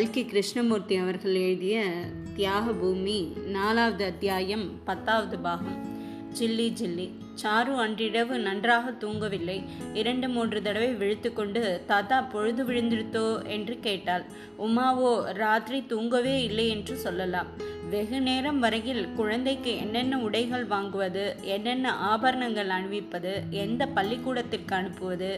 கல்கி கிருஷ்ணமூர்த்தி அவர்கள் எழுதிய தியாக பூமி நாலாவது அத்தியாயம் பத்தாவது பாகம். Jilly Jilly. சாரு அன்றிரவு நன்றாக தூங்கவில்லை. இரண்டு மூன்று தடவை விழித்துக்கொண்டு தாத்தா பொழுது விழுந்திருத்தோ என்று கேட்டாள். உமாவோ ராத்திரி தூங்கவே இல்லை என்று சொல்லலாம். வெகு நேரம் வரையில் குழந்தைக்கு என்னென்ன உடைகள் வாங்குவது என்னென்ன ஆபரணங்கள் அணிவிப்பது எந்த பள்ளிக்கூடத்திற்கு அனுப்புவது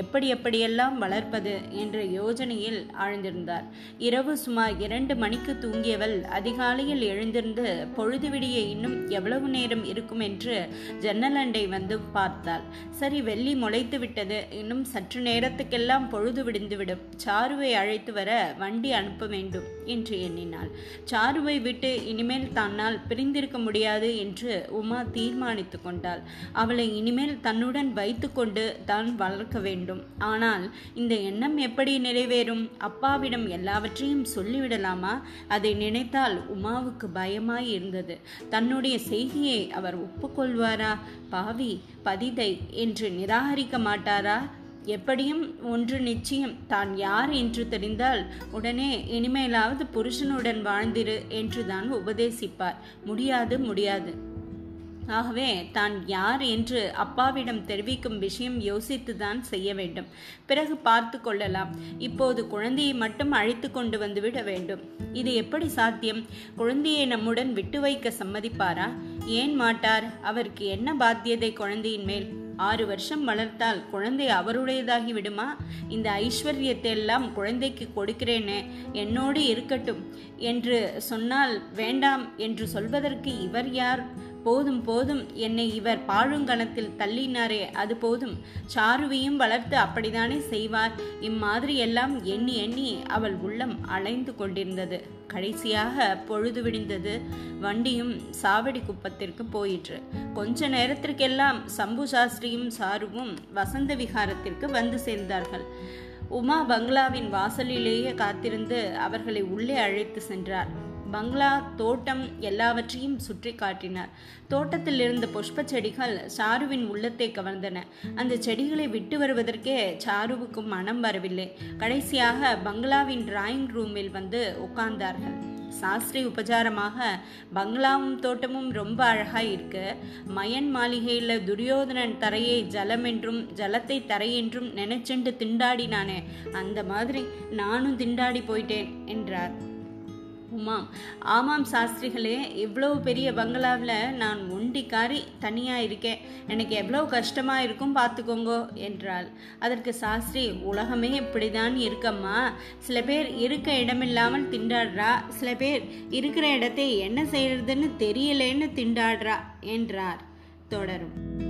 எப்படி எப்படியெல்லாம் வளர்ப்பது என்ற யோஜனையில் ஆழ்ந்திருந்தார். இரவு சுமார் இரண்டு மணிக்கு தூங்கியவள் அதிகாலையில் எழுந்திருந்து பொழுது விடிய இன்னும் எவ்வளவு நேரம் இருக்கும் என்று ஜன்னலண்டை வந்து பார்த்தாள். சரி வெள்ளி முளைத்து விட்டது. இன்னும் சற்று நேரத்துக்கெல்லாம் பொழுது விடிந்துவிடும். சாருவை அழைத்து வர வண்டி அனுப்ப வேண்டும் என்று எண்ணினாள். சாருவை விட்டு இனிமேல் தன்னால் பிரிந்திருக்க முடியாது என்று உமா தீர்மானித்து கொண்டாள். அவளை இனிமேல் தன்னுடன் வைத்துக்கொண்டு தான் வளர்க்க வேண்டும். ஆனால் இந்த எண்ணம் எப்படி நிறைவேறும்? அப்பாவிடம் எல்லாவற்றையும் சொல்லிவிடலாமா? அதை நினைத்தால் உமாவுக்கு பயமாய் இருந்தது. தன்னுடைய செய்தியை அவர் ஒப்புக்கொள்வாரா? பாவி பதிதை என்று நிராகரிக்க மாட்டாரா? எப்படியும் ஒன்று நிச்சயம். தான் யார் என்று தெரிந்தால் உடனே இனிமேலாவது புருஷனுடன் வாழ்ந்திரு என்று தான் உபதேசிப்பார். முடியாது முடியாது. ஆகவே தான் யார் என்று அப்பாவிடம் தெரிவிக்கும் விஷயம் யோசித்துதான் செய்ய வேண்டும். பிறகு பார்த்து கொள்ளலாம். இப்போது குழந்தையை மட்டும் அழைத்து கொண்டு வந்து விட வேண்டும். இது எப்படி சாத்தியம்? குழந்தையை நம்முடன் விட்டு வைக்க சம்மதிப்பாரா? ஏன் மாட்டார்? அவருக்கு என்ன பாத்தியதை குழந்தையின் மேல்? ஆறு வருஷம் வளர்த்தால் குழந்தை அவருடையதாகி விடுமா? இந்த ஐஸ்வர்யத்தை எல்லாம் குழந்தைக்கு கொடுக்கிறேனே என்னோடு இருக்கட்டும் என்று சொன்னால் வேண்டாம் என்று சொல்வதற்கு இவர் யார்? போதும் போதும். என்னை இவர் பாழுங்கணத்தில் தள்ளினாரே அது போதும். சாருவையும் வளர்த்து அப்படித்தானே செய்வார். இம்மாதிரி எல்லாம் எண்ணி எண்ணி அவள் உள்ளம் அலைந்து கொண்டிருந்தது. கடைசியாக பொழுது விடிந்தது. வண்டியும் சாவடி குப்பத்திற்கு போயிற்று. கொஞ்ச நேரத்திற்கெல்லாம் சம்பு சாஸ்திரியும் சாருவும் வசந்த விகாரத்திற்கு வந்து சேர்ந்தார்கள். உமா பங்களாவின் வாசலிலேயே காத்திருந்து அவர்களை உள்ளே அழைத்து சென்றார். பங்களா தோட்டம் எல்லாவற்றையும் சுற்றி காட்டினார். தோட்டத்தில் இருந்த புஷ்ப செடிகள் சாருவின் உள்ளத்தை கவர்ந்தன. அந்த செடிகளை விட்டு வருவதற்கே சாருவுக்கு மனம் வரவில்லை. கடைசியாக பங்களாவின் டிராயிங் ரூமில் வந்து உட்கார்ந்தார்கள். சாஸ்திரி உபச்சாரமாக பங்களாவும் தோட்டமும் ரொம்ப அழகாக இருக்கு. மயன் மாளிகையில் துரியோதனன் தரையை ஜலம் என்றும் ஜலத்தை தரை என்றும் நினைச்சுண்டு திண்டாடினானே. அந்த மாதிரி நானும் திண்டாடி போயிட்டேன் என்றார். உமாம் ஆமாம் சாஸ்திரிகளே இவ்வளோ பெரிய பங்களாவில் நான் ஒண்டிக்காரி தனியாக இருக்கேன். எனக்கு எவ்வளோ கஷ்டமாக இருக்கும் பார்த்துக்கோங்கோ என்றாள். அதற்கு சாஸ்திரி உலகமே இப்படிதான் இருக்கம்மா. சில பேர் இருக்க இடமில்லாமல் திண்டாடுறா. சில பேர் இருக்கிற இடத்தை என்ன செய்கிறதுன்னு தெரியலேன்னு திண்டாடுறா என்றார். தொடரும்.